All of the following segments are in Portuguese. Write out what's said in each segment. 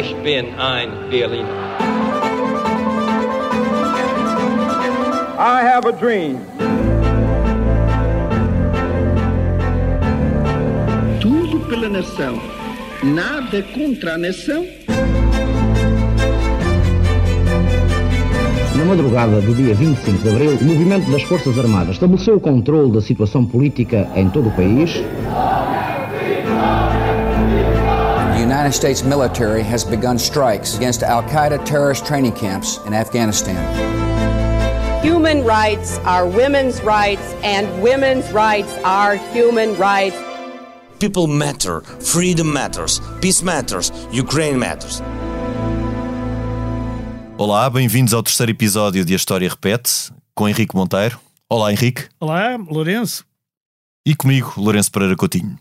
Ich bin ein Berliner. I have a dream. Tudo pela nação, nada contra a nação. Na madrugada do dia 25 de abril, o movimento das Forças Armadas estabeleceu o controle da situação política em todo o país. United States military has begun strikes against Al Qaeda terrorist training camps in Afghanistan. Human rights are women's rights, and women's rights are human rights. People matter, freedom matters, peace matters, Ukraine matters. Olá, bem-vindos ao terceiro episódio de A História Repete, com Henrique Monteiro. Olá, Henrique. Olá, Lourenço. E comigo, Lourenço Pereira Coutinho.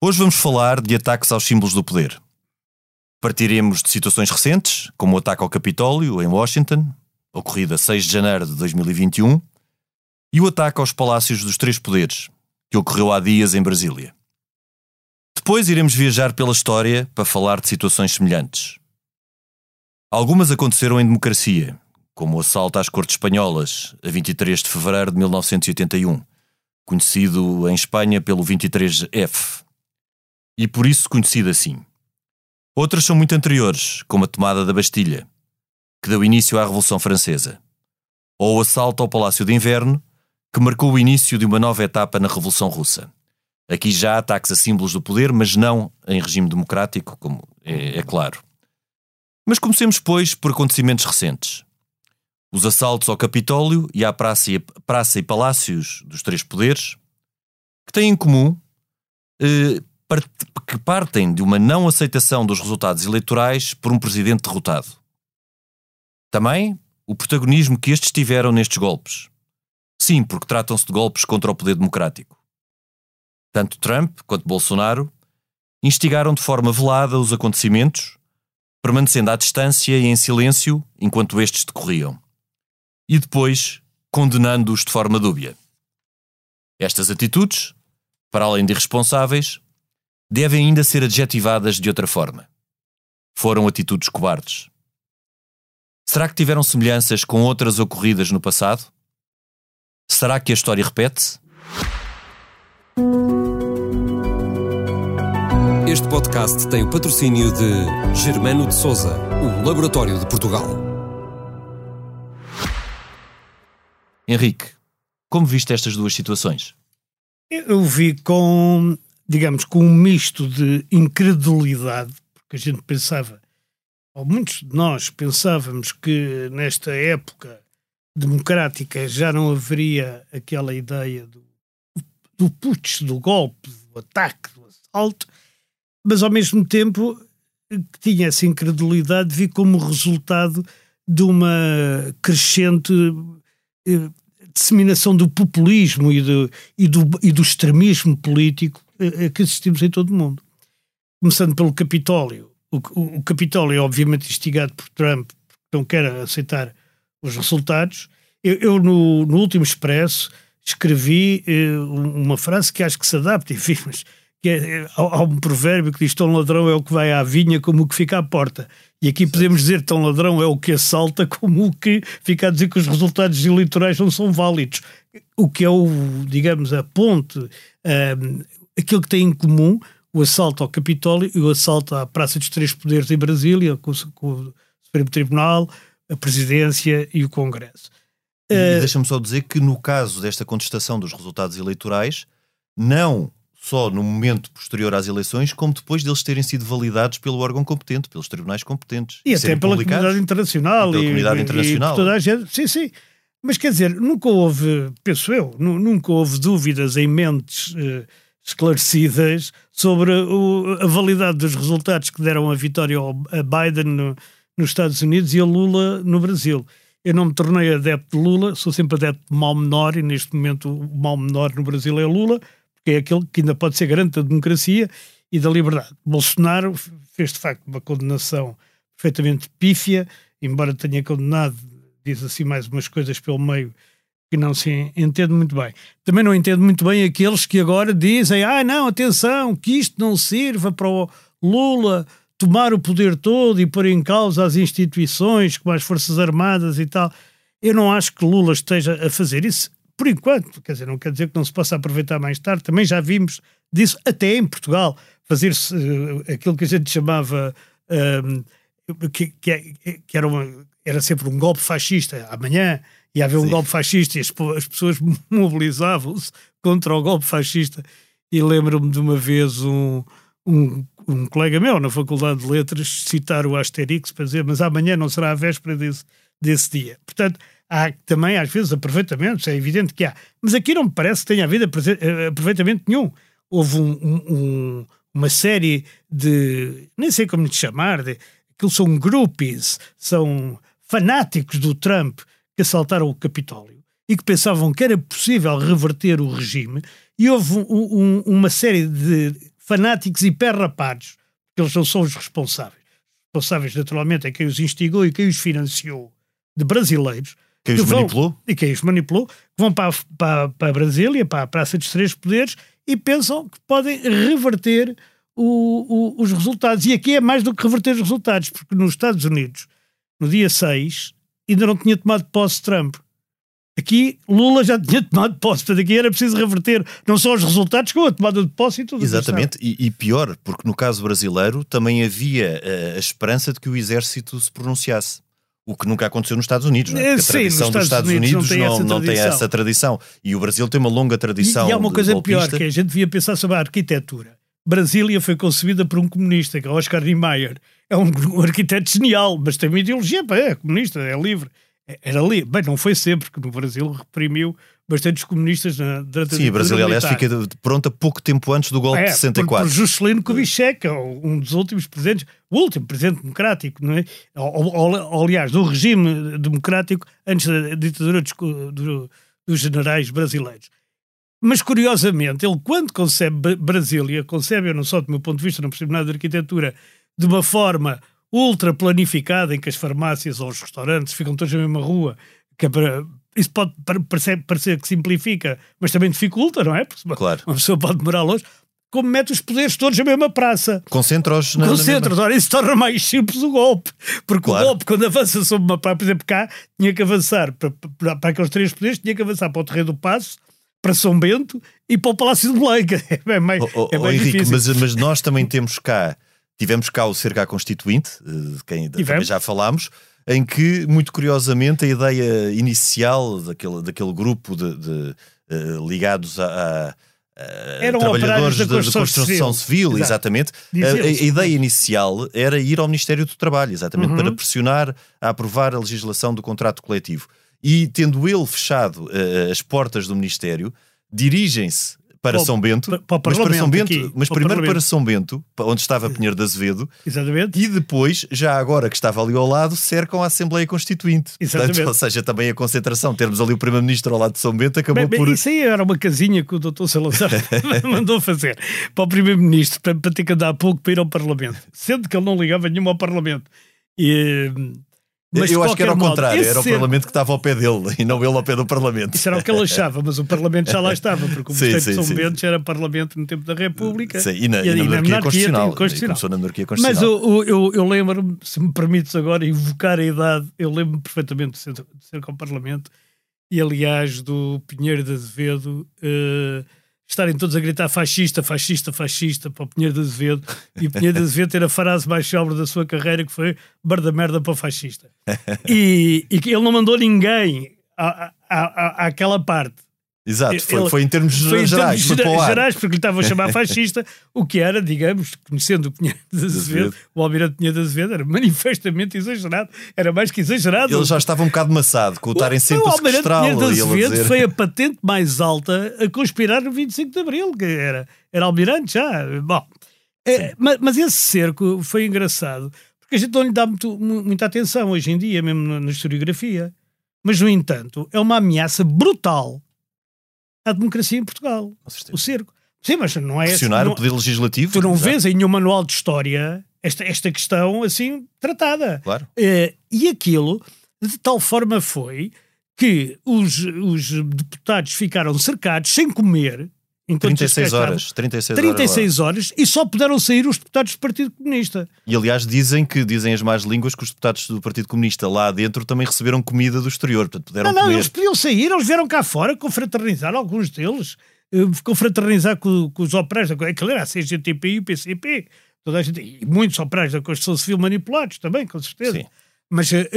Hoje vamos falar de ataques aos símbolos do poder. Partiremos de situações recentes, como o ataque ao Capitólio, em Washington, ocorrido a 6 de janeiro de 2021, e o ataque aos Palácios dos Três Poderes, que ocorreu há dias em Brasília. Depois iremos viajar pela história para falar de situações semelhantes. Algumas aconteceram em democracia, como o assalto às Cortes Espanholas, a 23 de fevereiro de 1981, conhecido em Espanha pelo 23F, e por isso conhecido assim. Outras são muito anteriores, como a tomada da Bastilha, que deu início à Revolução Francesa, ou o assalto ao Palácio de Inverno, que marcou o início de uma nova etapa na Revolução Russa. Aqui já há ataques a símbolos do poder, mas não em regime democrático, como é, é claro. Mas comecemos, pois, por acontecimentos recentes. Os assaltos ao Capitólio e à Praça e, praça e Palácios dos Três Poderes, que têm em comum eh, que partem de uma não aceitação dos resultados eleitorais por um presidente derrotado. Também o protagonismo que estes tiveram nestes golpes. Sim, porque tratam-se de golpes contra o poder democrático. Tanto Trump quanto Bolsonaro instigaram de forma velada os acontecimentos permanecendo à distância e em silêncio enquanto estes decorriam, e depois condenando-os de forma dúbia. Estas atitudes, para além de irresponsáveis, devem ainda ser adjetivadas de outra forma. Foram atitudes cobardes. Será que tiveram semelhanças com outras ocorridas no passado? Será que a história repete-se? Este podcast tem o patrocínio de Germano de Souza, o Laboratório de Portugal. Henrique, como viste estas duas situações? Eu vi com, digamos, com um misto de incredulidade, porque a gente pensava, ou muitos de nós pensávamos que nesta época democrática já não haveria aquela ideia do, do putsch, do golpe, do ataque, do assalto, mas ao mesmo tempo que tinha essa incredulidade, vi como resultado de uma crescente eh, disseminação do populismo e do, e do, e do extremismo político eh, que assistimos em todo o mundo. Começando pelo Capitólio. O, o, o Capitólio é obviamente instigado por Trump, porque não quer aceitar os resultados. Eu, eu no, no, último expresso, escrevi eh, uma frase que acho que se adapta, enfim, mas que é, há, um provérbio que diz tão ladrão é o que vai à vinha como o que fica à porta. E aqui podemos dizer tão ladrão é o que assalta como o que fica a dizer que os resultados eleitorais não são válidos. O que é o, digamos, a ponte, um, aquilo que tem em comum o assalto ao Capitólio e o assalto à Praça dos Três Poderes em Brasília, com, com o Supremo Tribunal, a Presidência e o Congresso. Uh, Deixa-me só dizer que no caso desta contestação dos resultados eleitorais, não só no momento posterior às eleições, como depois deles terem sido validados pelo órgão competente, pelos tribunais competentes. E até pela comunidade internacional. E pela comunidade e, internacional. E toda a gente. Sim, sim. Mas quer dizer, nunca houve, penso eu, nunca houve dúvidas em mentes eh, esclarecidas sobre o, a validade dos resultados que deram a vitória ao, a Biden no, nos Estados Unidos e a Lula no Brasil. Eu não me tornei adepto de Lula, sou sempre adepto de mal menor e neste momento o mal menor no Brasil é Lula que é aquele que ainda pode ser garante da democracia e da liberdade. Bolsonaro fez de facto uma condenação perfeitamente pífia, embora tenha condenado, diz assim mais umas coisas pelo meio que não se entende muito bem. Também não entendo muito bem aqueles que agora dizem: ah, não, atenção, que isto não sirva para o Lula tomar o poder todo e pôr em causa as instituições, como as Forças Armadas e tal. Eu não acho que Lula esteja a fazer isso, por enquanto. Quer dizer, não quer dizer que não se possa aproveitar mais tarde. Também já vimos disso, até em Portugal, fazer-se uh, aquilo que a gente chamava. Uh, que, que, que era, uma, era sempre um golpe fascista. Amanhã ia haver um Sim. golpe fascista e as, as pessoas mobilizavam-se contra o golpe fascista. E lembro-me de uma vez um, um, um, colega meu na Faculdade de Letras citar o Asterix para dizer mas amanhã não será a véspera desse, desse dia. Portanto, há também às vezes aproveitamentos, é evidente que há. Mas aqui não me parece que tenha havido eh, aproveitamento nenhum. Houve um, um, uma série de, nem sei como lhe chamar, de, aquilo são groupies, são fanáticos do Trump que assaltaram o Capitólio e que pensavam que era possível reverter o regime, e houve um, um, uma série de fanáticos hiperrapados, que eles não são os responsáveis. Responsáveis, naturalmente, é quem os instigou e quem os financiou, de brasileiros. Quem que os vão, manipulou? E quem os manipulou, que vão para, para, para Brasília, para a Praça dos Três Poderes, e pensam que podem reverter o, o, os resultados. E aqui é mais do que reverter os resultados, porque nos Estados Unidos, no dia 6, ainda não tinha tomado posse Trump. Aqui Lula já tinha tomado posse, portanto aqui era preciso reverter não só os resultados, como a tomada de posse e tudo. Exatamente, e, e, pior, porque no caso brasileiro também havia uh, a esperança de que o exército se pronunciasse. O que nunca aconteceu nos Estados Unidos, não é? Porque a tradição dos Estados Unidos, Unidos não, tem, não, não tem, essa tradição. E o Brasil tem uma longa tradição. E, e há uma coisa golpista. pior, que a gente devia pensar sobre a arquitetura. Brasília foi concebida por um comunista, que é Oscar Niemeyer. É um, um arquiteto genial, mas tem uma ideologia, é comunista, é livre. Era ali, bem, não foi sempre, porque no Brasil reprimiu bastante os comunistas na, durante Sim, a Brasília, aliás, fica pronta pouco tempo antes do golpe é, de 64. Por, por Juscelino Kubitschek, um dos últimos presidentes, o último presidente democrático, não é? Ou, ou, aliás, do regime democrático antes da ditadura dos, do, dos generais brasileiros. Mas, curiosamente, ele, quando concebe Brasília, concebe, eu não só do meu ponto de vista, não percebo nada de arquitetura, de uma forma ultra planificada em que as farmácias ou os restaurantes ficam todos na mesma rua, que é para, isso pode parecer, parecer, que simplifica, mas também dificulta, não é? Porque claro. uma pessoa pode demorar longe. Como mete os poderes todos na mesma praça. Concentra-os na Concentra-os. Ora, isso torna mais simples o golpe. Porque claro. o golpe, quando avança sobre uma praça, por exemplo, cá, tinha que avançar para, para, para aqueles três poderes, tinha que avançar para o Terreiro do Passo, para São Bento e para o Palácio de Belém. É mais, oh, oh, é mais oh, Henrique. Mas, mas nós também temos cá Tivemos cá o Cerca Constituinte, eh, de quem Tivemos. já falámos, em que, muito curiosamente, a ideia inicial daquele, daquele grupo de, de uh, ligados a, a eram trabalhadores da construção, de construção civil, civil exatamente. A, a, ideia inicial era ir ao Ministério do Trabalho, exatamente, uhum. para pressionar a aprovar a legislação do contrato coletivo. E tendo ele fechado uh, as portas do Ministério, dirigem-se para São Bento, para, para mas para São Bento, aqui, mas primeiro para São Bento, onde estava Pinheiro de Azevedo, Exatamente. e depois, já agora que estava ali ao lado, cercam a Assembleia Constituinte. Exatamente. Portanto, ou seja, também a concentração, termos ali o Primeiro-Ministro ao lado de São Bento, acabou bem, por. Isso aí era uma casinha que o Dr. Salazar mandou fazer para o Primeiro-Ministro, para, para ter que andar pouco para ir ao Parlamento, sendo que ele não ligava nenhum ao Parlamento. E, mas eu acho que era ao contrário, era o Parlamento que estava ao pé dele e não ele ao pé do Parlamento. Isso era o que ele achava, mas o Parlamento já lá estava, porque o Mosteiro de São sim. Bento era Parlamento no tempo da República. Sim, e na, e, e na, monarquia, constitucional. constitucional. Começou na monarquia constitucional. Mas eu, eu, eu lembro-me, se me permites agora invocar a idade, eu lembro-me perfeitamente de ser, de ser com o Parlamento e, aliás, do Pinheiro de Azevedo. Uh, estarem todos a gritar fascista, fascista, fascista para o Pinheiro de Azevedo e o Pinheiro de Azevedo ter a frase mais célebre da sua carreira que foi barda merda para o fascista. E, e que ele não mandou ninguém à, à, à, àquela parte. Exato, foi, ele, foi em termos foi gerais. Em termos foi gerais, porque lhe estavam a chamar fascista, o que era, digamos, conhecendo o Pinheiro de Azevedo, o Almirante Pinheiro de Azevedo, era manifestamente exagerado, era mais que exagerado. Ele já estava um bocado maçado, com o estarem sempre o, a sequestrá Pinheiro de Azevedo foi a patente mais alta a conspirar no 25 de Abril, que era, era Almirante já. Bom, é, mas, mas, esse cerco foi engraçado, porque a gente não lhe dá muito, muita atenção hoje em dia, mesmo na historiografia. Mas, no entanto, é uma ameaça brutal à democracia em Portugal. O cerco. Sim, mas não é. Pressionar o poder legislativo. Tu não vês em nenhum manual de história esta, esta questão assim tratada. Claro. Uh, e aquilo, de tal forma foi que os, os deputados ficaram cercados sem comer enquanto 36 estes cá horas. estavam. 36, 36 horas e só puderam sair os deputados do Partido Comunista. E aliás dizem que dizem as más línguas que os deputados do Partido Comunista lá dentro também receberam comida do exterior, portanto puderam Não, não, comer. eles podiam sair, eles vieram cá fora confraternizar, alguns deles, eh, confraternizar com, com os operários, da- aquilo era a CGTP e o PCP, toda a gente, e muitos operários da construção civil manipulados também, com certeza. Sim. Mas eh,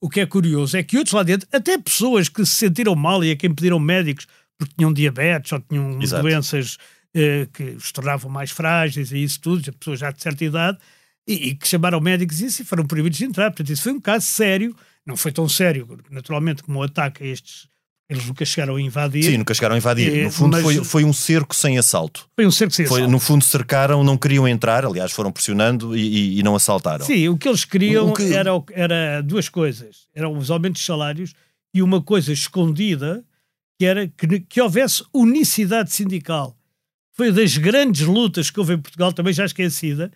o que é curioso é que outros lá dentro, até pessoas que se sentiram mal e a quem pediram médicos porque tinham diabetes ou tinham Exato. doenças eh, que os tornavam mais frágeis e isso tudo, pessoas já de certa idade, e, e que chamaram médicos isso e foram proibidos de entrar. Portanto, isso foi um caso sério, não foi tão sério, naturalmente, como o ataque a estes. Eles nunca chegaram a invadir. Sim, nunca chegaram a invadir. Eh, No fundo mas- foi, foi um cerco sem assalto. Foi um cerco sem Foi, assalto. no fundo cercaram, não queriam entrar, aliás foram pressionando e, e- e não assaltaram. Sim, o que eles queriam O que- Era, era duas coisas. Eram os aumentos de salários e uma coisa escondida, que era que, que houvesse unicidade sindical. Foi das grandes lutas que houve em Portugal, também já esquecida,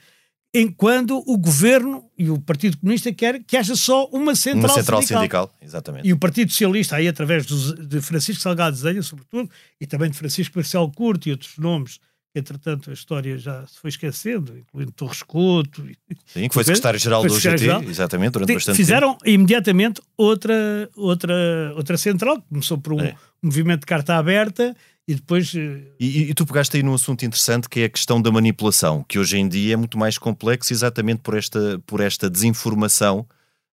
em quando o governo e o Partido Comunista quer que haja só uma central, Uma central sindical. sindical, exatamente. E o Partido Socialista, aí através dos- de Francisco Salgado Zenha, sobretudo, e também de Francisco Marcelo Curto e outros nomes, entretanto a história já se foi esquecendo, incluindo Torres Couto. Sim, que foi secretário-geral do. OGT, exatamente, durante Te- bastante Fizeram imediatamente outra, outra, outra central, que começou por um É. movimento de carta aberta e depois. eh, E, e tu pegaste aí num assunto interessante que é a questão da manipulação, que hoje em dia é muito mais complexo exatamente por esta, por esta desinformação,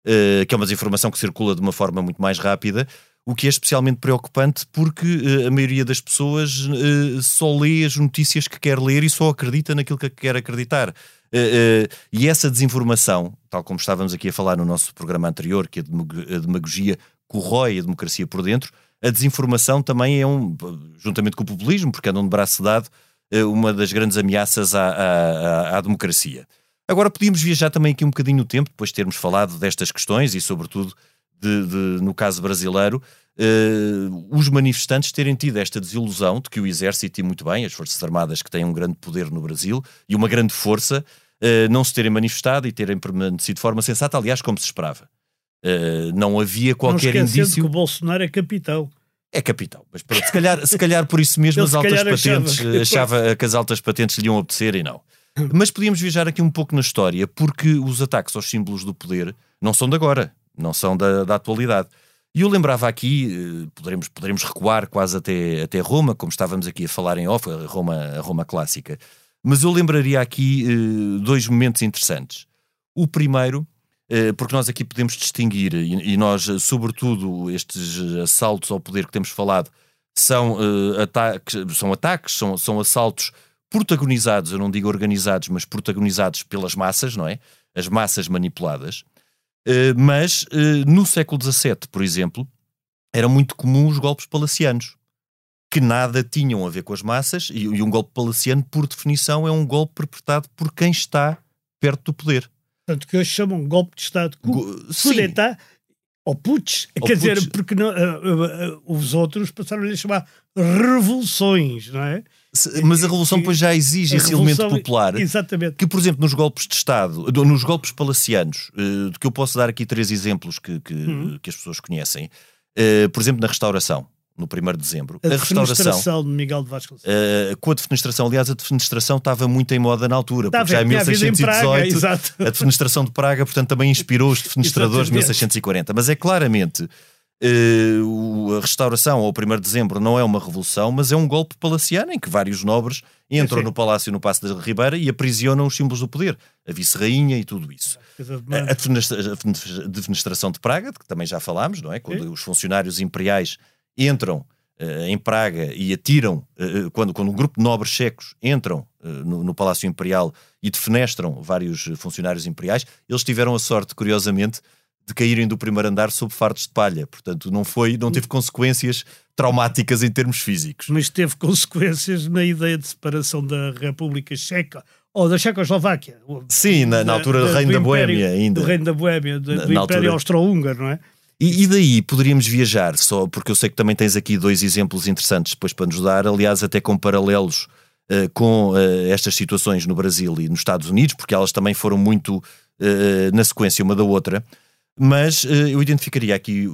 eh, que é uma desinformação que circula de uma forma muito mais rápida, o que é especialmente preocupante porque eh, a maioria das pessoas eh, só lê as notícias que quer ler e só acredita naquilo que quer acreditar. Eh, e essa desinformação, tal como estávamos aqui a falar no nosso programa anterior, que a demag- a demagogia corrói a democracia por dentro, a desinformação também é um, juntamente com o populismo, porque andam de braço dado, uma das grandes ameaças à, à- à- democracia. Agora podíamos viajar também aqui um bocadinho no tempo, depois de termos falado destas questões e, sobretudo, de, de- no caso brasileiro, eh, os manifestantes terem tido esta desilusão de que o Exército, e muito bem, as Forças Armadas que têm um grande poder no Brasil e uma grande força, eh, não se terem manifestado e terem permanecido de forma sensata, aliás, como se esperava. Eh, não havia não qualquer esquecendo indício. que o Bolsonaro é capitão. É capitão, mas pronto, se calhar, se calhar por isso mesmo as altas calhar achava patentes que- achava que as altas patentes lhe iam obedecer e não. Mas podíamos viajar aqui um pouco na história, porque os ataques aos símbolos do poder não são de agora, não são da, da atualidade. E eu lembrava aqui, eh, poderemos, poderemos recuar quase até, até Roma, como estávamos aqui a falar em off, a Roma, a Roma clássica. Mas eu lembraria aqui eh, dois momentos interessantes. O primeiro, eh, porque nós aqui podemos distinguir, e, nós, sobretudo, estes assaltos ao poder que temos falado, são, ataques, são ataques, são, são assaltos protagonizados, eu não digo organizados, mas protagonizados pelas massas, não é? As massas manipuladas. Eh, mas eh, no século XVII, por exemplo, era muito comum os golpes palacianos, que nada tinham a ver com as massas, e, e um golpe palaciano, por definição, é um golpe perpetrado por quem está perto do poder. Portanto, que hoje chamam golpe de Estado. Coup, sim. d'État ou putsch. Quer dizer, porque não, ah, ah, ah, os outros passaram-lhe a chamar revoluções, não é? Se- Mas a revolução depois já exige A esse elemento popular. Exatamente. que, por exemplo, nos golpes de Estado, do- nos golpes palacianos, eh, de que eu posso dar aqui três exemplos que, que, Uhum. que as pessoas conhecem, eh, por exemplo, na restauração, no 1 de dezembro, A, a, restauração. de Miguel de Vasconcelos. eh, com a defenestração, aliás, a defenestração estava muito em moda na altura, porque já em tinha havido em Praga, 1618 exato. a defenestração de Praga, portanto, também inspirou os defenestradores de Exatamente. 1640. Mas é claramente o- a restauração ao 1 de dezembro não é uma revolução, mas é um golpe palaciano em que vários nobres entram Sim. no palácio no Passo da Ribeira e aprisionam os símbolos do poder, a vice-rainha e tudo isso. A defenestração de Praga, de que também já falámos, não é? Quando os funcionários imperiais entram eh, em Praga e atiram, eh, quando, quando um grupo de nobres checos entram no, no Palácio Imperial e defenestram vários funcionários imperiais, eles tiveram a sorte, curiosamente, de caírem do primeiro andar sob fardos de palha. Portanto, não foi, não teve consequências traumáticas em termos físicos. Mas teve consequências na ideia de separação da República Checa ou da Checoslováquia. Sim, na, na altura do reino da Boémia ainda. Do reino da Boémia, do, Na- do na Império. Austro-Húngaro, não é? E, e daí poderíamos viajar, só porque eu sei que também tens aqui dois exemplos interessantes depois para nos dar, aliás, até com paralelos eh, com eh, estas situações no Brasil e nos Estados Unidos, porque elas também foram muito eh, na sequência uma da outra. Mas eh, eu identificaria aqui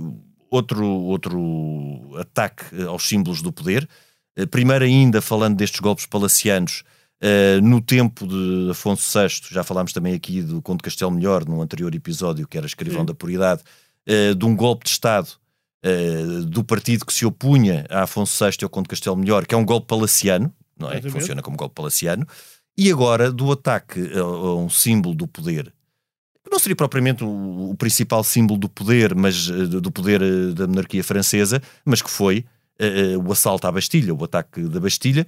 outro, outro ataque eh, aos símbolos do poder, Uh, primeiro ainda, falando destes golpes palacianos, no tempo de Afonso VI, já falámos também aqui do Conde Castelo Melhor, num anterior episódio, que era escrivão Sim. da Puridade, de um golpe de Estado do partido que se opunha a Afonso VI e ao Conde Castelo Melhor, que é um golpe palaciano, não é? Que funciona como golpe palaciano, e agora do ataque a um símbolo do poder, não seria propriamente o, o, principal símbolo do poder, mas do poder da monarquia francesa, mas que foi uh, o assalto à Bastilha, o ataque da Bastilha,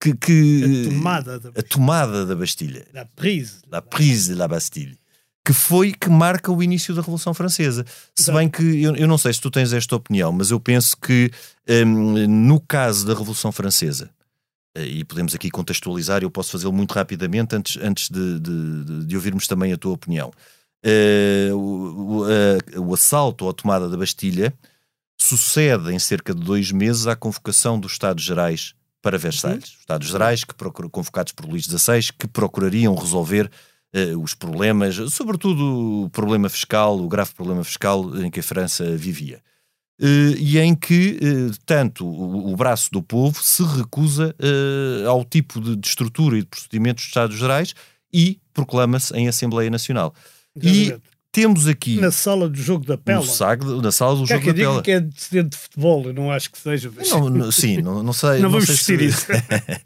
que, que, a tomada da Bastilha. A tomada da Bastilha. La prise. La prise de la Bastille. Que foi que marca o início da Revolução Francesa. Se bem que, eu, eu não sei se tu tens esta opinião, mas eu penso que um, no caso da Revolução Francesa, eh, e podemos aqui contextualizar, eu posso fazê-lo muito rapidamente antes, antes de, de, de, ouvirmos também a tua opinião. Uh, o, uh, o, assalto ou a tomada da Bastilha sucede em cerca de dois meses à convocação dos Estados Gerais para Versalhes. Os Estados Gerais, que convocados por Luís XVI, que procurariam resolver uh, os problemas, sobretudo o problema fiscal, o grave problema fiscal em que a França vivia. Uh, e em que uh, tanto o, braço do povo se recusa ao tipo de, estrutura e de procedimentos dos Estados Gerais e proclama-se em Assembleia Nacional. E temos aqui. Na sala do jogo da Pela. Na sala do jogo da Pela. que é de futebol, eu não acho que seja. Mas... Não, não, sim, não, não sei. não, vamos se... isso.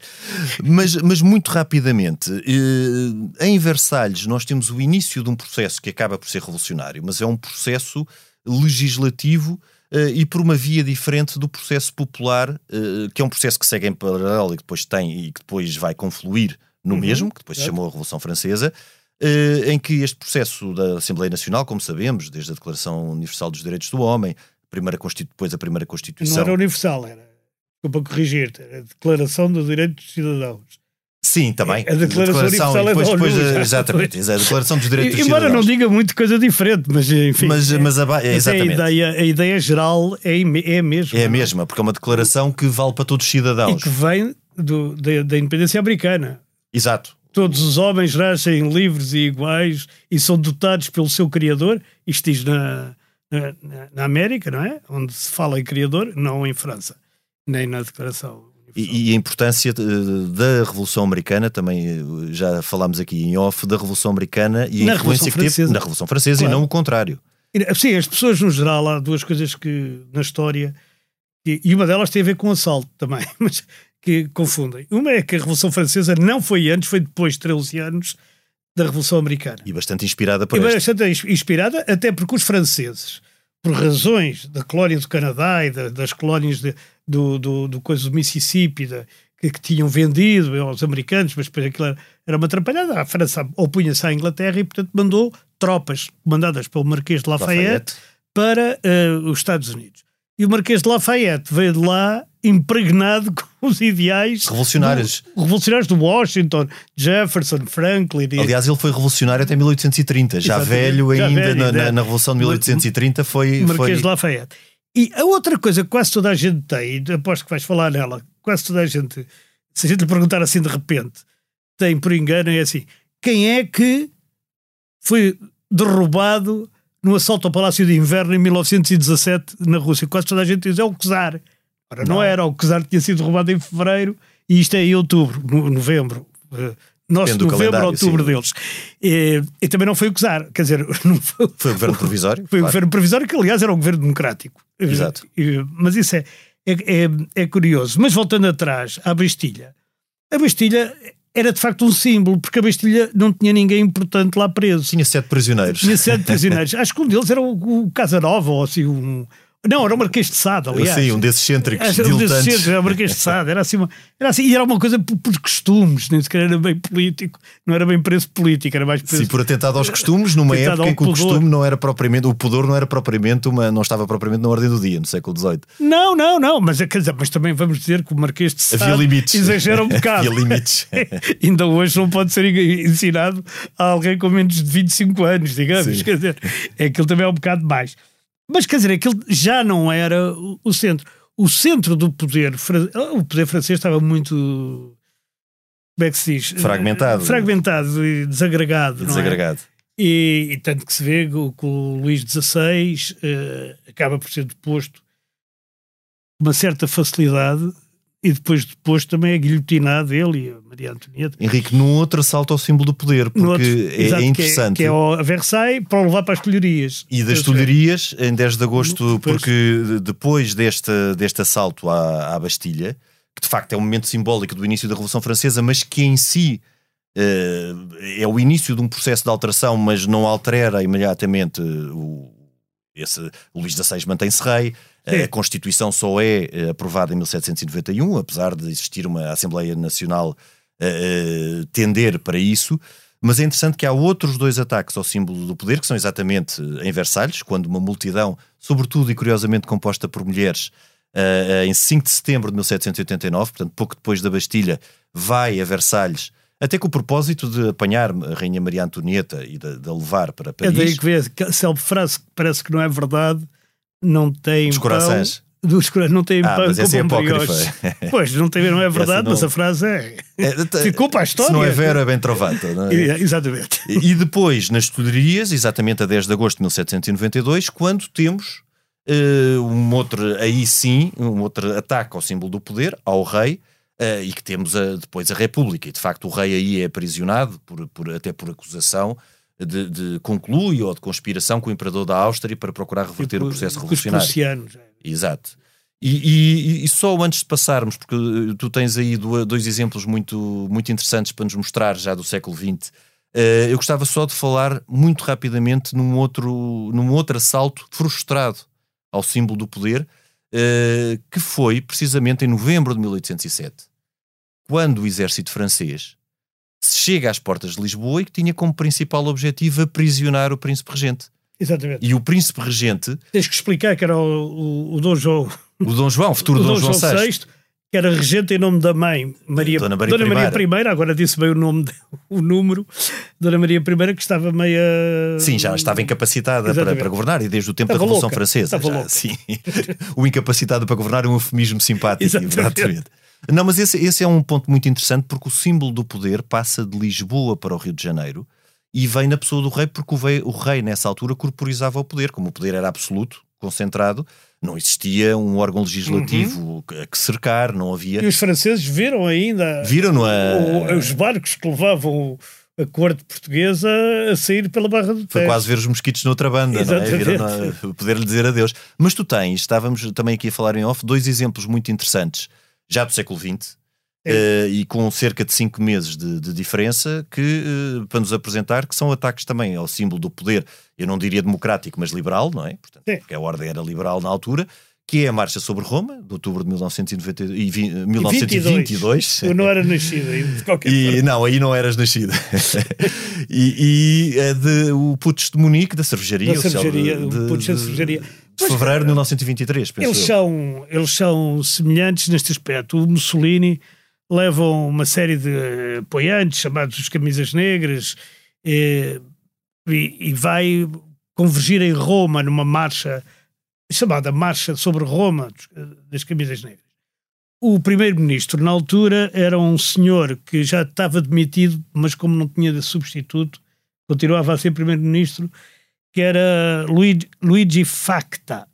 mas, mas muito rapidamente, eh, em Versalhes nós temos o início de um processo que acaba por ser revolucionário, mas é um processo legislativo eh, e por uma via diferente do processo popular, eh, que é um processo que segue em paralelo e que depois tem e que depois vai confluir no uhum, mesmo, que depois se chamou a Revolução Francesa. Eh, em que este processo da Assembleia Nacional, como sabemos, desde a Declaração Universal dos Direitos do Homem, primeira depois a primeira Constituição. Não era universal, era, para corrigir-te, era a Declaração dos Direitos dos Cidadãos. Sim, também. A Declaração, a declaração Universal depois, é depois, exatamente, a Declaração dos Direitos Embora não diga muito coisa diferente, mas enfim. Mas, mas, a, é, exatamente. A ideia, a ideia geral é, é a mesma. É a mesma, porque é uma declaração que vale para todos os cidadãos. E que vem do, da, da independência americana. Exato todos os homens nascem livres e iguais e são dotados pelo seu Criador. Isto diz na, na, na, América, não é? Onde se fala em Criador, não em França, nem na Declaração. E, e, a importância da Revolução Americana, também eh, já falámos aqui em off, da Revolução Americana e na a influência que teve na Revolução Francesa claro. e não o contrário. Sim, as pessoas no geral, há duas coisas que na história, e, uma delas tem a ver com assalto também, mas que confundem. Uma é que a Revolução Francesa não foi antes, foi depois de 13 anos da Revolução Americana. E bastante inspirada por E bastante inspirada, até porque os franceses, por razões da colónia do Canadá e da, das colónias de, do, do, do, coisa do Mississippi, da, que, que, tinham vendido aos americanos, mas depois aquilo era, era uma atrapalhada. A França opunha-se à Inglaterra e, portanto, mandou tropas comandadas pelo Marquês de Lafayette, Lafayette. para uh, os Estados Unidos. E o Marquês de Lafayette veio de lá impregnado com os ideais revolucionários do, revolucionários do Washington, Jefferson, Franklin. E... Aliás, ele foi revolucionário até 1830, já Exatamente. velho já ainda velho, na, na, na, Revolução de 1830 foi. Marquês foi... de Lafayette. E a outra coisa que quase toda a gente tem, e aposto que vais falar nela, quase toda a gente, se a gente lhe perguntar assim de repente, tem por engano, é assim: quem é que foi derrubado no assalto ao Palácio de Inverno em 1917 na Rússia? Quase toda a gente diz é o Czar. Ora, não, não era, o Czar tinha sido roubado em fevereiro e isto é em outubro, novembro. Nosso novembro, outubro sim. deles. E, e, também não foi o quer dizer, foi, foi o governo provisório. Foi claro. o governo provisório, que aliás era um governo democrático. Exato. E, mas isso é, é, é, é, curioso. Mas voltando atrás à Bastilha, a Bastilha era de facto um símbolo, porque a Bastilha não tinha ninguém importante lá preso. Tinha sete prisioneiros. Tinha sete prisioneiros. Acho que um deles era o, o Casanova, ou assim, um, não, era o Marquês de Sade, aliás. Sim, um desses cêntricos. Era um desses cêntricos, era o Marquês de Sade. Era assim, uma, era assim, e era uma coisa por, por, costumes, nem sequer era bem político, não era bem preço político, era mais preço. Sim, por atentado aos costumes, numa época em que o costume não era propriamente, o pudor não era propriamente uma, não estava propriamente na ordem do dia, no século XVIII. Não, não, não, mas, quer dizer, mas também vamos dizer que o Marquês de Sade Havia limites. exagera um bocado. Havia limites. Ainda hoje não pode ser ensinado a alguém com menos de 25 anos, digamos, Sim. quer dizer, é aquilo também é um bocado mais. Mas quer dizer, aquilo já não era o centro. O centro do poder, o poder francês estava muito. Como é que se diz? Fragmentado. Fragmentado e desagregado. E desagregado. É? E, e, tanto que se vê que o, Luís XVI uh, acaba por ser deposto com uma certa facilidade e depois, depois também é guilhotinado ele e a Maria Antonieta. Henrique, num outro assalto ao símbolo do poder, porque outro, é, exato, é interessante. Que é, que é a Versailles para o levar para as Tulherias. E das Tulherias, em 10 de agosto, porque depois deste, deste assalto à, à Bastilha, que de facto é um momento simbólico do início da Revolução Francesa, mas que em si uh, é o início de um processo de alteração, mas não altera imediatamente o, esse, o Luís XVI mantém-se rei. A Constituição só é eh, aprovada em 1791, apesar de existir uma Assembleia Nacional uh, tender para isso. Mas é interessante que há outros dois ataques ao símbolo do poder, que são exatamente em Versalhes, quando uma multidão, sobretudo e curiosamente composta por mulheres, uh, em 5 de setembro de 1789, portanto pouco depois da Bastilha, vai a Versalhes até com o propósito de apanhar a Rainha Maria Antonieta e de, de a levar para Paris. É daí que vê, célebre frase que parece que não é verdade, não tem Dos corações. Dos corações, não tem ah, pão mas essa é apócrifa. Pois, não, tem, não é verdade, não... mas a frase é... é Ficou para a história. Se não é vera, é bem trovata. Não é? Exatamente. E depois, nas Tudorias, exatamente a 10 de agosto de 1792, quando temos uh, um outro, aí sim, um outro ataque ao símbolo do poder, ao rei, uh, e que temos a, depois a República. E de facto o rei aí é aprisionado, por, por até por acusação, de, de, conclui ou de conspiração com o imperador da Áustria para procurar reverter tipo, o processo revolucionário. É. Exato. E, e, e, só antes de passarmos, porque tu tens aí dois exemplos muito, muito interessantes para nos mostrar já do século XX, uh, eu gostava só de falar muito rapidamente num outro, num outro assalto frustrado ao símbolo do poder, uh, que foi precisamente em novembro de 1807, quando o exército francês chega às portas de Lisboa e que tinha como principal objetivo aprisionar o príncipe regente. Exatamente. E o príncipe regente. Tens que explicar que era o, o, o Dom João. O Dom João, o futuro o Dom, Dom João VI. Que era regente em nome da mãe, Maria, Dona Maria, Dona Maria I, agora disse bem o nome, o número, Dona Maria I, que estava meia. Sim, já estava incapacitada para, para, governar e desde o tempo estava da Revolução louca. Francesa. Já. Sim. o incapacitado para governar é um eufemismo simpático. Exatamente. exatamente. Não, mas esse, esse é um ponto muito interessante porque o símbolo do poder passa de Lisboa para o Rio de Janeiro e vem na pessoa do rei porque o rei, o rei nessa altura corporizava o poder, como o poder era absoluto, concentrado, não existia um órgão legislativo uhum. a que cercar, não havia. E os franceses viram ainda viram a... os barcos que levavam a corte portuguesa a sair pela Barra do Tejo. Foi quase ver os mosquitos noutra banda, Exatamente. não é? Poder-lhe dizer adeus. Mas tu tens, estávamos também aqui a falar em off, dois exemplos muito interessantes já do século XX, uh, e com cerca de cinco meses de, de diferença, que, uh, para nos apresentar que são ataques também ao símbolo do poder, eu não diria democrático, mas liberal, não é? Portanto, porque a ordem era liberal na altura, que é a Marcha sobre Roma, de outubro de 1990, e, vi, 1922. Eu não era nascido aí, de qualquer e, forma. Não, aí não eras nascido. e, e de, o Putsch de Munique, da cervejaria. Da cervejaria, de, o Putsch da cervejaria. De fevereiro de 1923, penso eles eu. são, eles são semelhantes neste aspecto. O Mussolini leva uma série de apoiantes, chamados os Camisas Negras, e, e vai convergir em Roma numa marcha chamada Marcha sobre Roma das Camisas Negras. O primeiro-ministro, na altura, era um senhor que já estava demitido, mas como não tinha de substituto, continuava a ser primeiro-ministro, que era Luigi, Luigi Facta.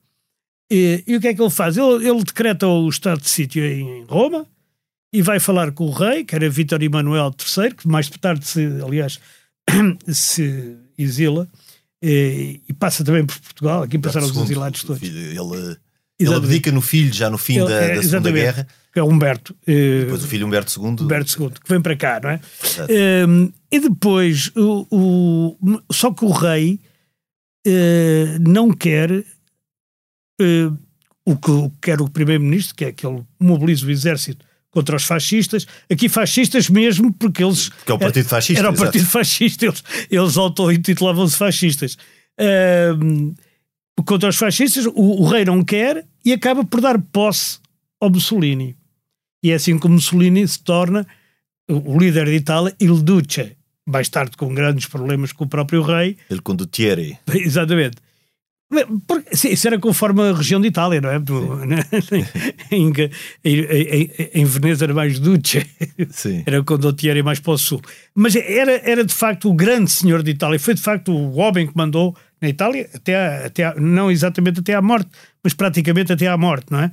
E, e, o que é que ele faz? Ele, ele decreta o estado de sítio em Roma e vai falar com o rei, que era Vítor Emanuel III, que mais tarde, se, aliás, se exila, e, e, passa também por Portugal. Aqui passaram os exilados todos. Ele, ele abdica no filho, já no fim ele, da, é, da Segunda Guerra. Que é Humberto. Depois o filho Humberto II. Humberto II, que vem para cá, não é? Um, e depois, o, o, só que o rei Uh, não quer uh, o que quer o primeiro-ministro, que é que ele mobilize o exército contra os fascistas, aqui fascistas mesmo, porque eles. Que é o Partido Fascista. Era o Partido exato. Fascista, eles, eles auto-intitulavam-se fascistas. Uh, contra os fascistas, o, o, rei não quer e acaba por dar posse ao Mussolini. E é assim que Mussolini se torna o líder de Itália, il Duce mais tarde com grandes problemas com o próprio rei. Ele condottiere. Exatamente. Porque, isso era conforme a região de Itália, não é? em, em, em, Veneza era mais Duce, Sim. era mais para o sul. Mas era, era de facto o grande senhor de Itália, foi de facto o homem que mandou na Itália, até, até não exatamente até à morte, mas praticamente até à morte, não é?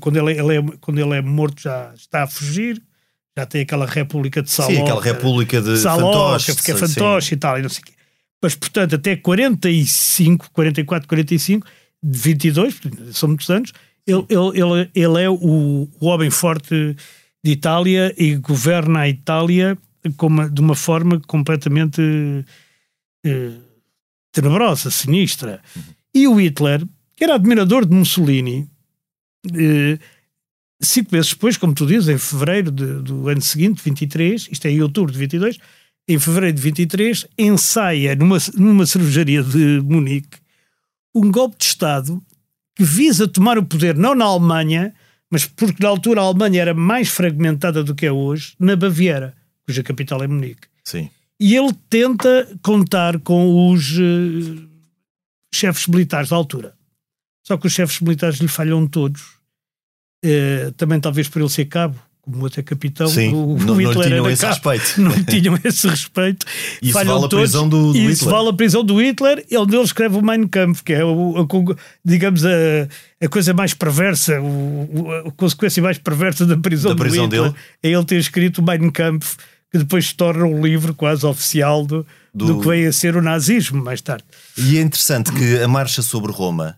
quando ele, ele é, quando ele é morto já está a fugir, já tem aquela república de Saló. Sim, aquela república de fantoche. Que é fantoche e tal, e não sei o quê. Mas, portanto, até 45, 44, 45, de 22, são muitos anos, ele, ele, ele, ele é o, o homem forte de Itália e governa a Itália como, de uma forma completamente eh, tenebrosa, sinistra. Uhum. E o Hitler, que era admirador de Mussolini, eh, cinco meses depois, como tu dizes, em fevereiro de, do ano seguinte, 23, isto é em outubro de 22, em fevereiro de 23, ensaia numa, numa cervejaria de Munique um golpe de Estado que visa tomar o poder não na Alemanha, mas porque na altura a Alemanha era mais fragmentada do que é hoje, na Baviera, cuja capital é Munique. Sim. E ele tenta contar com os uh, chefes militares da altura. Só que os chefes militares lhe falham todos eh, também talvez por ele ser cabo, como até capitão, Sim, o, não, o Hitler não tinham era esse respeito. Não tinham esse respeito. Isso Falham vale a todos, prisão do, do Hitler. Isso vale a prisão do Hitler, ele, ele escreve o Mein Kampf, que é, o, a, digamos, a, a coisa mais perversa, o, a consequência mais perversa da prisão, da prisão Hitler, dele. é ele ter escrito o Mein Kampf, que depois se torna um livro quase oficial do, do... do que veio a ser o nazismo mais tarde. E é interessante que a marcha sobre Roma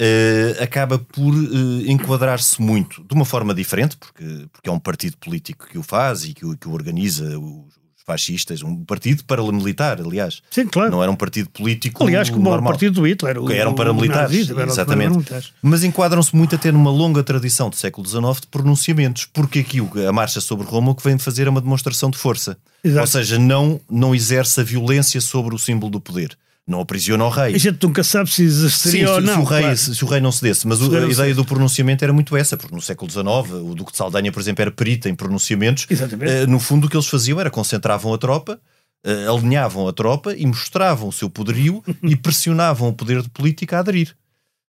uh, acaba por uh, enquadrar-se muito, de uma forma diferente, porque, porque é um partido político que o faz e que o, que o organiza, os fascistas, um partido paramilitar, aliás. Sim, claro. Não era um partido político Aliás, como normal. o partido do Hitler. O, eram paramilitares, o exatamente. Mas enquadram-se muito até numa longa tradição do século XIX de pronunciamentos, porque aqui a marcha sobre Roma o que vem fazer é uma demonstração de força. Exato. Ou seja, não, não exerce a violência sobre o símbolo do poder não aprisiona o rei. A gente nunca sabe se Sim, ou se, não. Se o, rei, claro. se, se, o rei não cedesse, mas o, a ideia do pronunciamento era muito essa, porque no século XIX o Duque de Saldanha, por exemplo, era perito em pronunciamentos. Exatamente. Uh, no fundo, o que eles faziam era concentravam a tropa, uh, alinhavam a tropa e mostravam o seu poderio e pressionavam o poder de política a aderir.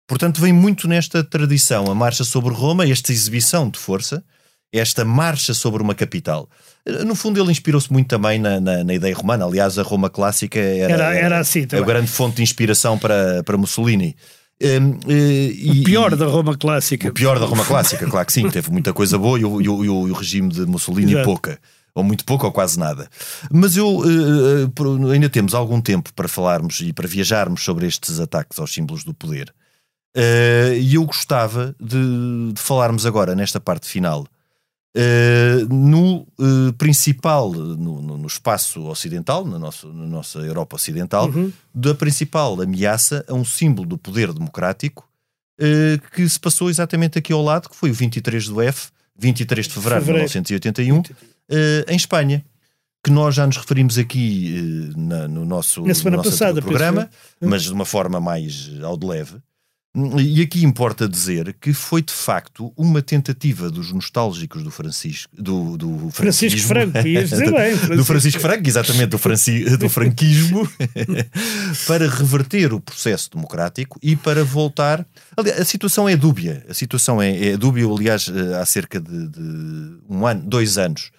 Portanto, vem muito nesta tradição a marcha sobre Roma, esta exibição de força, esta marcha sobre uma capital. No fundo, ele inspirou-se muito também na, na, na, ideia romana. Aliás, a Roma clássica era, era, era assim, a grande fonte de inspiração para, para Mussolini. Um, e, o pior da Roma clássica. O pior da Roma clássica, claro que sim, teve muita coisa boa e o, e o, e o regime de Mussolini Exato. pouca. Ou muito pouco ou quase nada. Mas eu uh, ainda temos algum tempo para falarmos e para viajarmos sobre estes ataques aos símbolos do poder. Uh, e eu gostava de, de falarmos agora, nesta parte final, Uh, no uh, principal, no, no, no, espaço ocidental, na nossa, na nossa Europa Ocidental, uhum. da principal ameaça a um símbolo do poder democrático uh, que se passou exatamente aqui ao lado, que foi o 23 do F, 23 de fevereiro, de 1981, em Espanha. Que nós já nos referimos aqui na, no nosso, na semana no nosso passada, programa, mas de uma forma mais ao de leve. E aqui importa dizer que foi de facto uma tentativa dos nostálgicos do Francisco do, do Francisco Franco, ias dizer bem, Francisco. do Francisco Franco, exatamente do, Franci, do franquismo, para reverter o processo democrático e para voltar. Aliás, a situação é dúbia, a situação é, é dúbia. Aliás, há cerca de, de um ano, dois anos,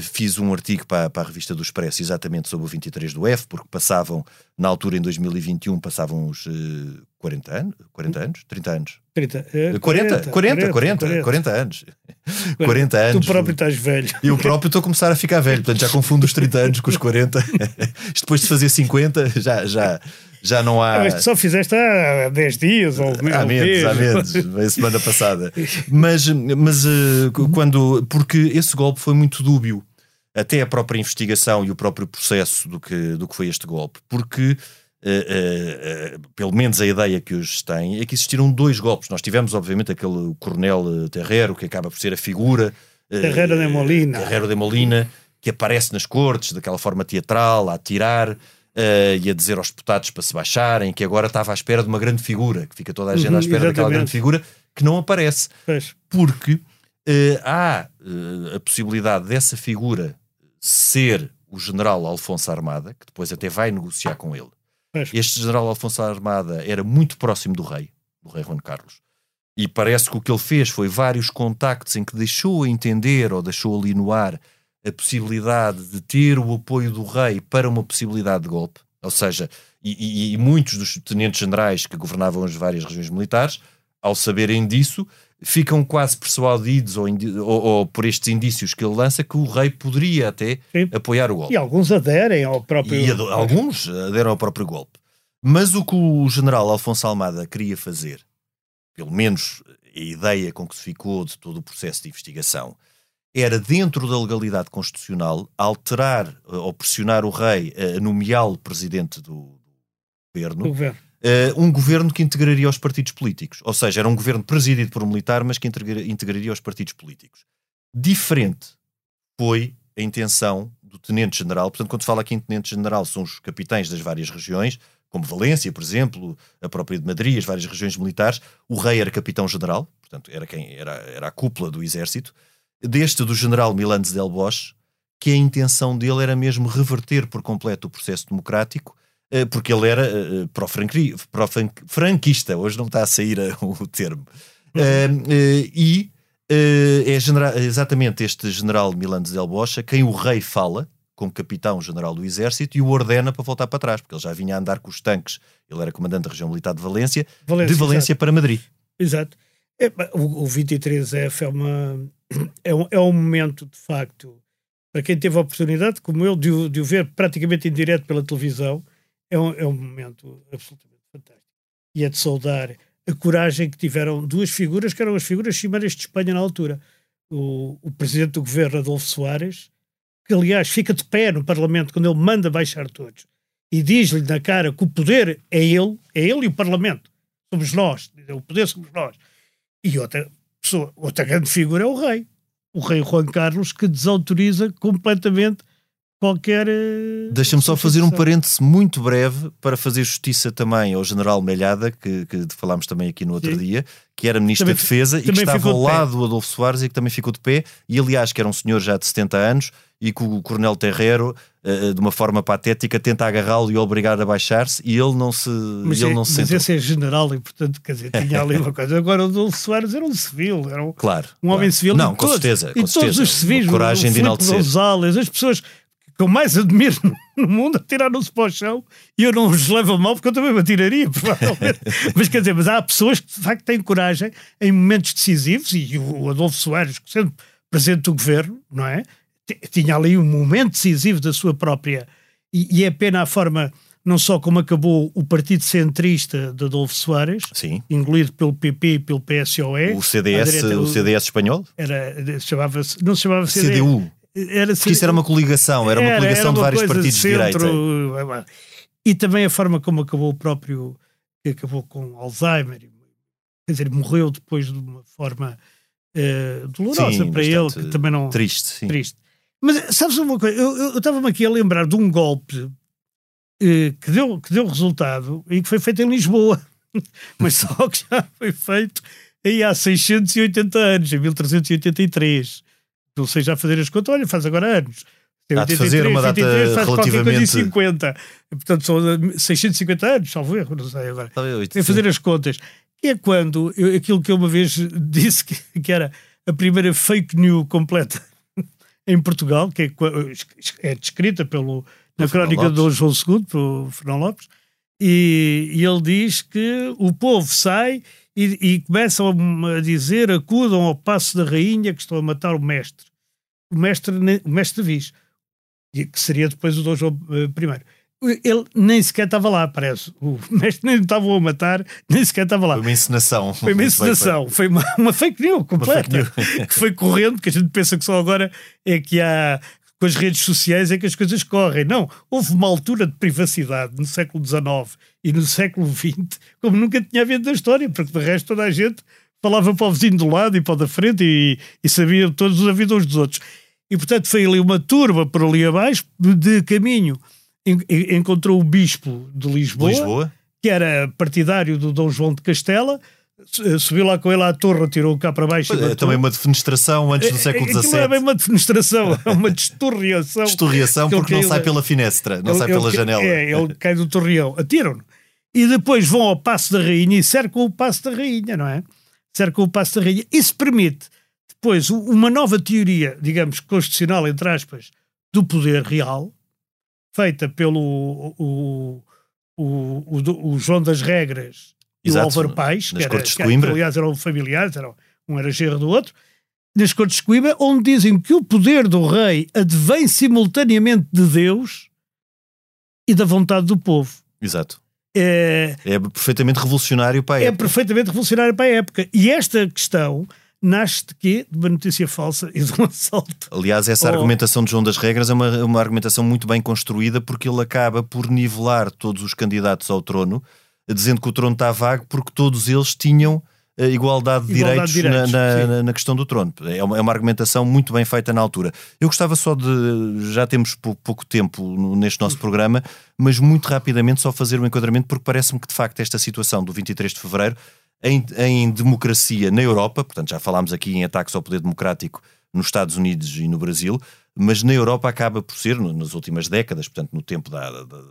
fiz um artigo para, para, a revista do Expresso exatamente sobre o 23 do F, porque passavam, na altura em 2021, passavam os uh, 40 anos, 40 anos, 30 anos. 30, uh, 40, 40, 40, 40, 40, anos. 40 anos. Tu próprio estás velho. Eu próprio estou a começar a ficar velho, portanto já confundo os 30 anos com os 40. Isto depois de fazer 50, já, já, já não há. Mas só fizeste há 10 dias ou Há menos, há menos, a semana passada. Mas, mas uh, quando. Porque esse golpe foi muito dúbio. Até a própria investigação e o próprio processo do que, do que foi este golpe. Porque. Uh, uh, pelo menos a ideia que hoje têm é que existiram dois golpes. Nós tivemos, obviamente, aquele coronel Terreiro, que acaba por ser a figura. Terreiro de Molina. Terreiro de Molina, que aparece nas cortes, daquela forma teatral, a atirar. Uh, e a dizer aos deputados para se baixarem, que agora estava à espera de uma grande figura, que fica toda a gente uhum, à espera exatamente. daquela grande figura, que não aparece. Pois. Porque uh, há uh, a possibilidade dessa figura ser o general Alfonso Armada, que depois até vai negociar com ele. Este general Alfonso Armada era muito próximo do rei, do rei Juan Carlos. E parece que o que ele fez foi vários contactos em que deixou a entender ou deixou ali no ar a possibilidade de ter o apoio do rei para uma possibilidade de golpe, ou seja, e, e, e muitos dos tenentes generais que governavam as várias regiões militares, ao saberem disso, ficam quase persuadidos ou, ou, ou, por estes indícios que ele lança que o rei poderia até Sim. apoiar o golpe. E alguns aderem ao próprio... E alguns aderem ao próprio golpe. Mas o que o general Alfonso Almada queria fazer, pelo menos a ideia com que se ficou de todo o processo de investigação, era, dentro da legalidade constitucional, alterar eh, ou pressionar o rei a nomeá-lo presidente do governo, governo. Uh, um governo que integraria os partidos políticos. Ou seja, era um governo presidido por um militar, mas que integraria os partidos políticos. Diferente foi a intenção do tenente-general. Portanto, quando se fala aqui em tenente-general, são os capitães das várias regiões, como Valência, por exemplo, a própria de Madrid, as várias regiões militares. O rei era capitão-general, portanto, era, quem, era, era a cúpula do exército deste do general Milanes del Bosch, que a intenção dele era mesmo reverter por completo o processo democrático, porque ele era eh, pró-franquista, hoje não está a sair eh, o termo. Uhum. E é exatamente este general Milanes del Bosch a quem o rei fala, como capitão-general do exército, e o ordena para voltar para trás, porque ele já vinha a andar com os tanques, ele era comandante da região militar de Valência, Valência de Valência exato. para Madrid. Exato. É, o, o 23F é uma, é um, é um momento, de facto, para quem teve a oportunidade, como eu, de, de o ver praticamente em direto pela televisão, é um, é um momento absolutamente fantástico. E é de saudar a coragem que tiveram duas figuras que eram as figuras cimeiras de Espanha na altura. O, o presidente do governo, Adolfo Soares, que aliás fica de pé no Parlamento quando ele manda baixar todos e diz-lhe na cara que o poder é ele, é ele e o Parlamento. Somos nós, o poder somos nós. E outra pessoa, outra grande figura é o rei. O rei Juan Carlos, que desautoriza completamente qualquer. Eh, Deixa-me só fazer um parêntese muito breve para fazer justiça também ao general Melhada, que, que falámos também aqui no outro Sim. dia, que era ministro também, da Defesa e que estava ao lado do Adolfo Soares e que também ficou de pé, e aliás que era um senhor já de 70 anos e que o Coronel Terreiro, uh, de uma forma patética, tenta agarrá-lo e obrigar a baixar-se e ele não se Mas, ele é, não se mas esse é general e, portanto, quer dizer, tinha ali uma coisa. Agora o Adolfo Soares era um civil, era um, claro, um homem claro. civil. Não, com todos, certeza. Com e certeza. todos os civis, coragem o, de enaltecer. Gonzalez, as pessoas que eu mais admiro no mundo atiraram-se para o chão e eu não os levo a mal porque eu também me atiraria, provavelmente. mas quer dizer, mas há pessoas que de facto têm coragem em momentos decisivos e o Adolfo Soares, sendo presidente do governo, não é? tinha ali um momento decisivo da sua própria. E, e é pena a forma, não só como acabou o Partido Centrista de Adolfo Soares, Sim. engolido pelo PP e pelo PSOE. O CDS, direita, o CDS espanhol? Era, chamava-se, não se chamava CDU. Era, Porque isso era uma coligação, era, uma coligação era uma de vários partidos de, centro, de direita. E também a forma como acabou o próprio, que acabou com Alzheimer, quer dizer, morreu depois de uma forma uh, dolorosa sim, para ele, que também não. Triste, sim. Triste. Mas sabes uma coisa? Eu estava-me aqui a lembrar de um golpe eh, que, deu, que deu resultado e que foi feito em Lisboa, mas só que já foi feito aí há 680 anos, em 1383. Não sei já fazer as contas, olha, faz agora anos. Há de fazer uma data 23, faz relativamente... 50. Portanto, são 650 anos, salvo erro, não sei agora. Tem fazer as contas. É quando, eu, aquilo que eu uma vez disse que, que era a primeira fake news completa em Portugal, que é, é descrita pelo, na crónica de João II, pelo Fernão Lopes, e, e, ele diz que o povo sai e, e começam a dizer acudam ao passo da rainha que estão a matar o mestre. O mestre, o mestre Viz, que seria depois o Dom João eh, I ele nem sequer estava lá, parece. O mestre nem estavam a matar, nem sequer estava lá. Foi uma encenação. Foi uma encenação. Foi uma, uma fake news completa. Fake news. que foi correndo, que a gente pensa que só agora é que há. Com as redes sociais é que as coisas correm. Não, houve uma altura de privacidade no século XIX e no século XX como nunca tinha havido na história, porque de resto toda a gente falava para o vizinho do lado e para o da frente e, e sabia todos os avisos dos outros. E portanto foi ali uma turba por ali abaixo de caminho encontrou o bispo de Lisboa, Lisboa, que era partidário do Dom João de Castela, subiu lá com ele à torre, tirou cá para baixo. É também uma defenestração antes do é, é, século XVII. Não é bem uma defenestração, é uma destorreação. destorreação porque não sai pela finestra, não ele, sai pela ele, janela. É, ele cai do torreão, atiram-no. E depois vão ao Passo da Rainha e cercam o Passo da Rainha, não é? Cercam o Passo da Rainha. Isso permite depois uma nova teoria, digamos, constitucional, entre aspas, do poder real, feita pelo o, o, o, o João das Regras e Exato, o Álvaro Pais, que, era, que, aliás eram familiares, eram um era genro do outro, nas Cortes de Coimbra, onde dizem que o poder do rei advém simultaneamente de Deus e da vontade do povo. Exato. É, É perfeitamente revolucionário para a é época. perfeitamente revolucionário para a época. E esta questão nasce de quê? De uma notícia falsa e de um assalto. Aliás, essa Oh. argumentação de João das Regras é uma, uma argumentação muito bem construída porque ele acaba por nivelar todos os candidatos ao trono, dizendo que o trono está vago porque todos eles tinham a igualdade de Igualdade de direitos, direitos, na, na- na questão do trono. É uma, é uma argumentação muito bem feita na altura. Eu gostava só de. Já temos pou- pouco tempo neste nosso programa, mas muito rapidamente só fazer um enquadramento, porque parece-me que de facto esta situação do 23 de fevereiro, em, em democracia na Europa, portanto já falámos aqui em ataques ao poder democrático nos Estados Unidos e no Brasil, mas na Europa acaba por ser, nas últimas décadas, portanto no tempo da, da- da-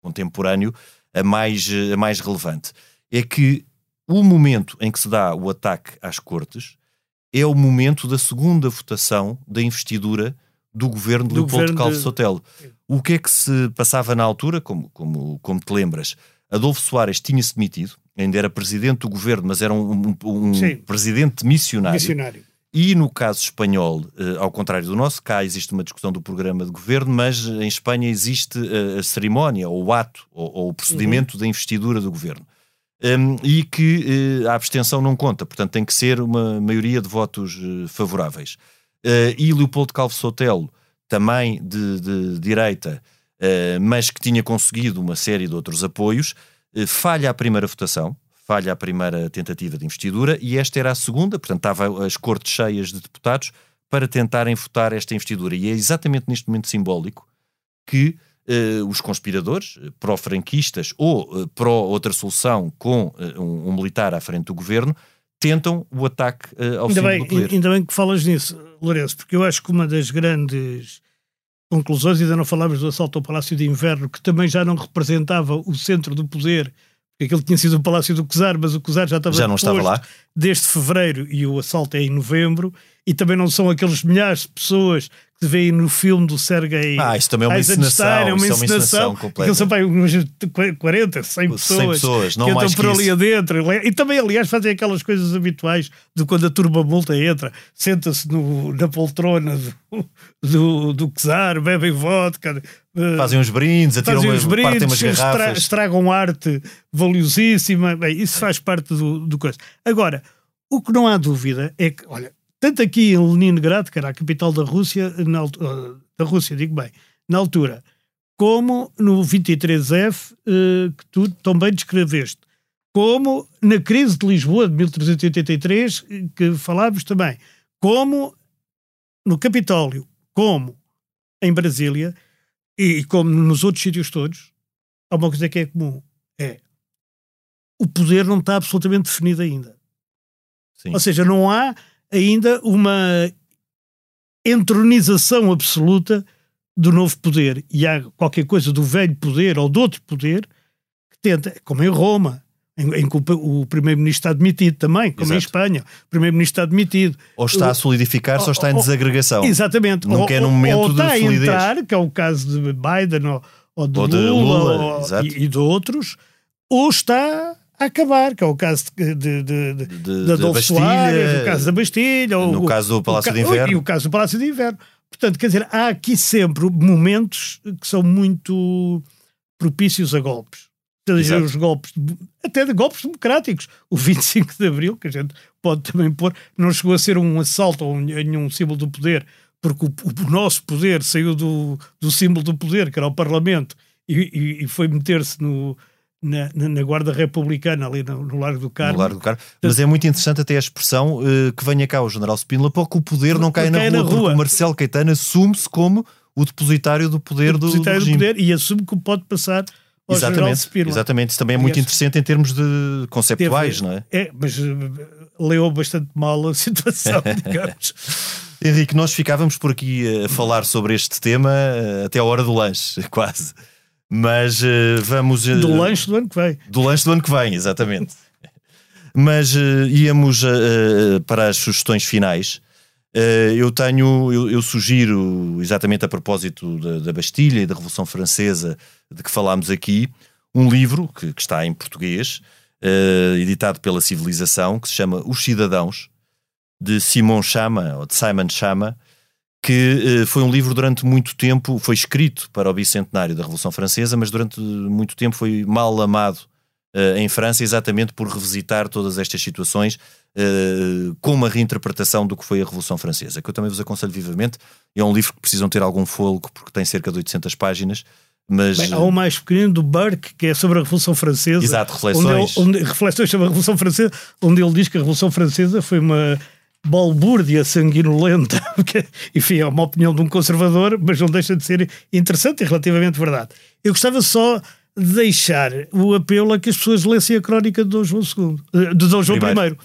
contemporâneo, a mais, a mais relevante. É que o momento em que se dá o ataque às cortes é o momento da segunda votação da investidura do governo de Do Leopoldo governo Calvo de- Sotelo. O que é que se passava na altura, como, como, como te lembras? Adolfo Soares tinha-se demitido, ainda era presidente do governo, mas era um, um- um presidente missionário. Missionário. E no caso espanhol, eh, ao contrário do nosso, cá existe uma discussão do programa de governo, mas em Espanha existe eh, a cerimónia, ou o ato, ou, ou o procedimento da investidura do governo. Um, e que eh, a abstenção não conta, portanto tem que ser uma maioria de votos eh, favoráveis. Eh, e Leopoldo Calvo Sotelo, também de, de direita, eh, mas que tinha conseguido uma série de outros apoios, eh, falha a primeira votação, falha a primeira tentativa de investidura e esta era a segunda, portanto estava as cortes cheias de deputados para tentarem votar esta investidura. E é exatamente neste momento simbólico que eh, os conspiradores, eh, pró-franquistas ou eh, pró-outra solução com eh, um, um militar à frente do governo, tentam o ataque ao Ainda bem, do poder. ainda bem que falas nisso, Lourenço, porque eu acho que uma das grandes conclusões, ainda não falámos do assalto ao Palácio de Inverno, que também já não representava o centro do poder, porque aquele tinha sido o Palácio do Cesar, mas o Cesar já estava Já não estava lá. desde fevereiro e o assalto é em novembro, e também não são aqueles milhares de pessoas que veem no filme do Sergei Ah, isso também é uma encenação, é uma isso é uma encenação, encenação são pá, uns 40, 100 pessoas, pessoas, não que mais entram por ali isso. adentro. E também, aliás, fazem aquelas coisas habituais de quando a turma multa entra, senta-se na poltrona do, do, do Czar, bebem vodka, eh, Fazem uns brindes, atiram fazem uma, os partem brindes, umas garrafas. estragam arte valiosíssima. Bem, isso faz parte do, do coisa. Agora, o que não há dúvida é que, olha, tanto aqui em Leningrado, que era a capital da Rússia, na, eh, da Rússia, digo bem, na altura, como no 23F, eh, que tu também descreveste, como na crise de Lisboa de 1383, eh, que falámos também, como no Capitólio, como em Brasília e, e como nos outros sítios todos, há uma coisa que é comum: é o poder não está absolutamente definido ainda. Sim. Ou seja, não há ainda uma entronização absoluta do novo poder. E há qualquer coisa do velho poder ou de outro poder que tenta, como em Roma, em, em que o, primeiro-ministro está demitido também, como em Exato. Espanha, o primeiro-ministro está demitido. Ou está a solidificar-se ou está em Ou- desagregação. Exatamente. Nunca ou, é num ou- momento ou de está a entrar, que é o caso de Biden ou, ou de Ou de Lula, Lula, ou- e, e de outros, ou está a acabar, que é o caso de, de, de, de, da Adolfo Soares, o caso da Bastilha, no o- caso do Palácio o, de Inverno. E o caso do Palácio de Inverno. Portanto, quer dizer, há aqui sempre momentos que são muito propícios a golpes. Seja os golpes, até de golpes democráticos. O 25 de Abril, que a gente pode também pôr, não chegou a ser um assalto ou um- nenhum símbolo do poder, porque o, o nosso poder saiu do, do símbolo do poder, que era o Parlamento, e, e- e foi meter-se no, na, na- Guarda Republicana, ali no, no Largo do Carmo. Largo do Carmo. Mas é muito interessante até a expressão eh, que venha cá o General Spínola para que o poder não caia Não na, rua, na porque rua. o Marcelo Caetano assume-se como o depositário do poder do, do depositário do regime. poder e assume que pode passar ao General Exatamente, Spínola. exatamente. Isso também é muito interessante em termos de conceptuais, Teve- não é? É, mas eh, leu bastante mal a situação, digamos. Henrique, nós ficávamos por aqui a falar sobre este tema eh, até a hora do lanche, quase. Mas eh, vamos. eh, Do lanche do ano que vem. Do lanche do ano que vem, exatamente. Mas eh, íamos para as sugestões finais. Eu tenho, eu, eu sugiro, exatamente a propósito da, da Bastilha e da Revolução Francesa de que falámos aqui, um livro que, que está em português, editado pela Civilização, que se chama Os Cidadãos, de Simon Chama, ou de Simon Chama, que eh, foi um livro durante muito tempo, foi escrito para o bicentenário da Revolução Francesa, mas durante muito tempo foi mal amado eh, em França, exatamente por revisitar todas estas situações eh, com uma reinterpretação do que foi a Revolução Francesa, que eu também vos aconselho vivamente. É um livro que precisam ter algum fôlego, porque tem cerca de 800 páginas. Mas... Bem, há um mais pequenino do Burke, que é sobre a Revolução Francesa. Exato, reflexões. Onde ele, onde, reflexões sobre a Revolução Francesa, onde ele diz que a Revolução Francesa foi uma balbúrdia sanguinolenta, porque, enfim, é uma opinião de um conservador, mas não deixa de ser interessante e relativamente verdade. Eu gostava só de deixar o apelo a que as pessoas lessem a crónica de Dom João II, eh, de Dom João I.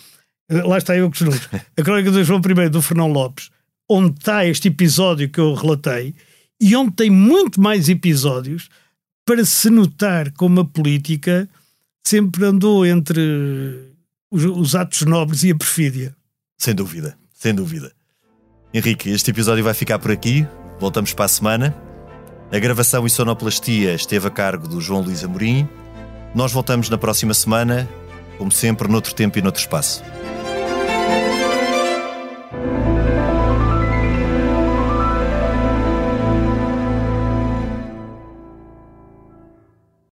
Eh, lá está eu que junto. A crónica de Dom João I do Fernão Lopes, onde está este episódio que eu relatei, e onde tem muito mais episódios para se notar como a política sempre andou entre os, os atos nobres e a perfídia. Sem dúvida, sem dúvida. Henrique, este episódio vai ficar por aqui. Voltamos para a semana. A gravação e sonoplastia esteve a cargo do João Luís Amorim. Nós voltamos na próxima semana, como sempre, noutro tempo e noutro espaço.